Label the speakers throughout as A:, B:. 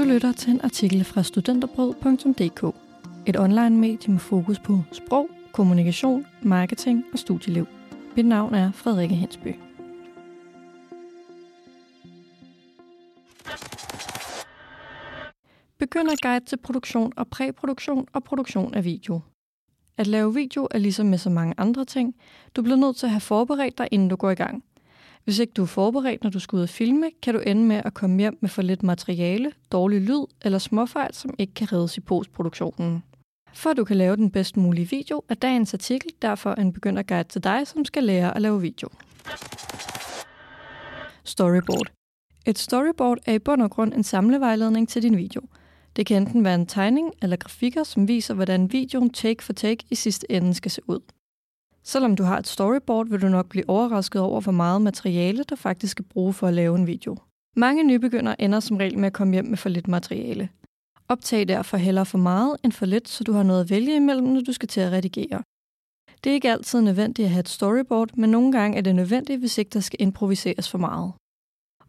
A: Du lytter til en artikel fra studenterbrød.dk. Et online medie med fokus på sprog, kommunikation, marketing og studieliv. Mit navn er Frederikke Hensby. Begynder guide til produktion og præproduktion og produktion af video. At lave video er ligesom med så mange andre ting. Du bliver nødt til at have forberedt dig, inden du går i gang. Hvis ikke du er forberedt, når du skal ud og filme, kan du ende med at komme hjem med for lidt materiale, dårlig lyd eller småfejl, som ikke kan reddes i postproduktionen. For at du kan lave den bedst mulige video, er dagens artikel derfor en begynderguide til dig, som skal lære at lave video. Storyboard. Et storyboard er i bund og grund en samlevejledning til din video. Det kan enten være en tegning eller grafikker, som viser, hvordan videoen take for take i sidste ende skal se ud. Selvom du har et storyboard, vil du nok blive overrasket over, hvor meget materiale, der faktisk skal bruge for at lave en video. Mange nybegyndere ender som regel med at komme hjem med for lidt materiale. Optag derfor hellere for meget end for lidt, så du har noget at vælge imellem, når du skal til at redigere. Det er ikke altid nødvendigt at have et storyboard, men nogle gange er det nødvendigt, hvis ikke der skal improviseres for meget.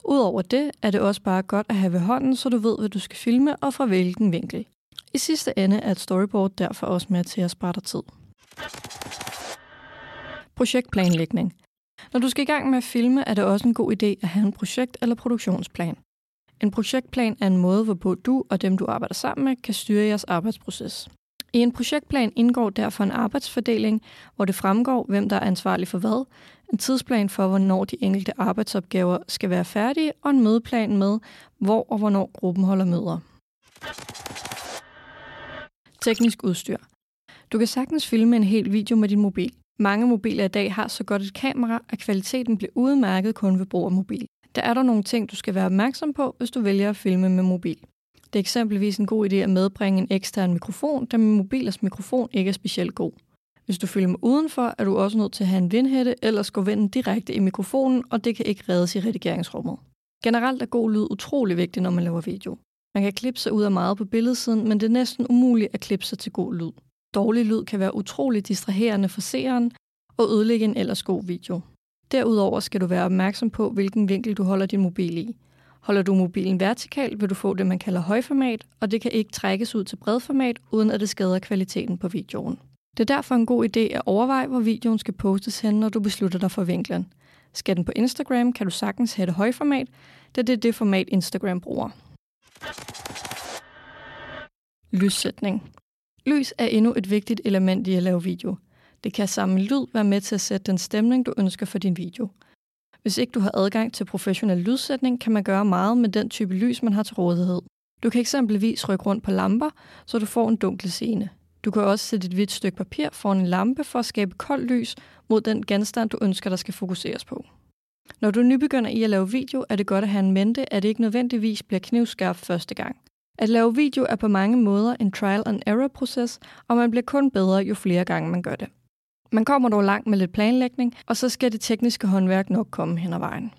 A: Udover det er det også bare godt at have ved hånden, så du ved, hvad du skal filme og fra hvilken vinkel. I sidste ende er et storyboard derfor også med til at spare dig tid. Projektplanlægning. Når du skal i gang med at filme, er det også en god idé at have en projekt- eller produktionsplan. En projektplan er en måde, hvorpå du og dem, du arbejder sammen med, kan styre jeres arbejdsproces. I en projektplan indgår derfor en arbejdsfordeling, hvor det fremgår, hvem der er ansvarlig for hvad, en tidsplan for, hvornår de enkelte arbejdsopgaver skal være færdige, og en mødeplan med, hvor og hvornår gruppen holder møder. Teknisk udstyr. Du kan sagtens filme en hel video med din mobil. Mange mobiler i dag har så godt et kamera, at kvaliteten bliver udmærket kun ved brug af mobil. Der er der nogle ting, du skal være opmærksom på, hvis du vælger at filme med mobil. Det er eksempelvis en god idé at medbringe en ekstern mikrofon, da min mobilers mikrofon ikke er specielt god. Hvis du filmer udenfor, er du også nødt til at have en vindhætte, ellers går vinden direkte i mikrofonen, og det kan ikke reddes i redigeringsrummet. Generelt er god lyd utrolig vigtig, når man laver video. Man kan klippe sig ud af meget på billedsiden, men det er næsten umuligt at klippe sig til god lyd. Dårlig lyd kan være utrolig distraherende for seeren og ødelægge en ellers god video. Derudover skal du være opmærksom på, hvilken vinkel du holder din mobil i. Holder du mobilen vertikalt, vil du få det, man kalder højformat, og det kan ikke trækkes ud til bredformat, uden at det skader kvaliteten på videoen. Det er derfor en god idé at overveje, hvor videoen skal postes hen, når du beslutter dig for vinklen. Skal den på Instagram, kan du sagtens have det højformat, da det er det format, Instagram bruger. Lyssætning. Lys er endnu et vigtigt element i at lave video. Det kan sammen med lyd være med til at sætte den stemning, du ønsker for din video. Hvis ikke du har adgang til professionel lydsætning, kan man gøre meget med den type lys, man har til rådighed. Du kan eksempelvis rykke rundt på lamper, så du får en dunkel scene. Du kan også sætte et hvidt stykke papir foran en lampe for at skabe koldt lys mod den genstand, du ønsker, der skal fokuseres på. Når du nybegynder i at lave video, er det godt at have en mente, at det ikke nødvendigvis bliver knivskarpt første gang. At lave video er på mange måder en trial and error proces, og man bliver kun bedre, jo flere gange man gør det. Man kommer dog langt med lidt planlægning, og så skal det tekniske håndværk nok komme hen ad vejen.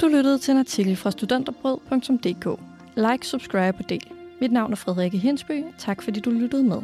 A: Du lyttede til en artikel fra studenterbrød.dk. Like, subscribe og del. Mit navn er Frederikke Hinsby. Tak fordi du lyttede med.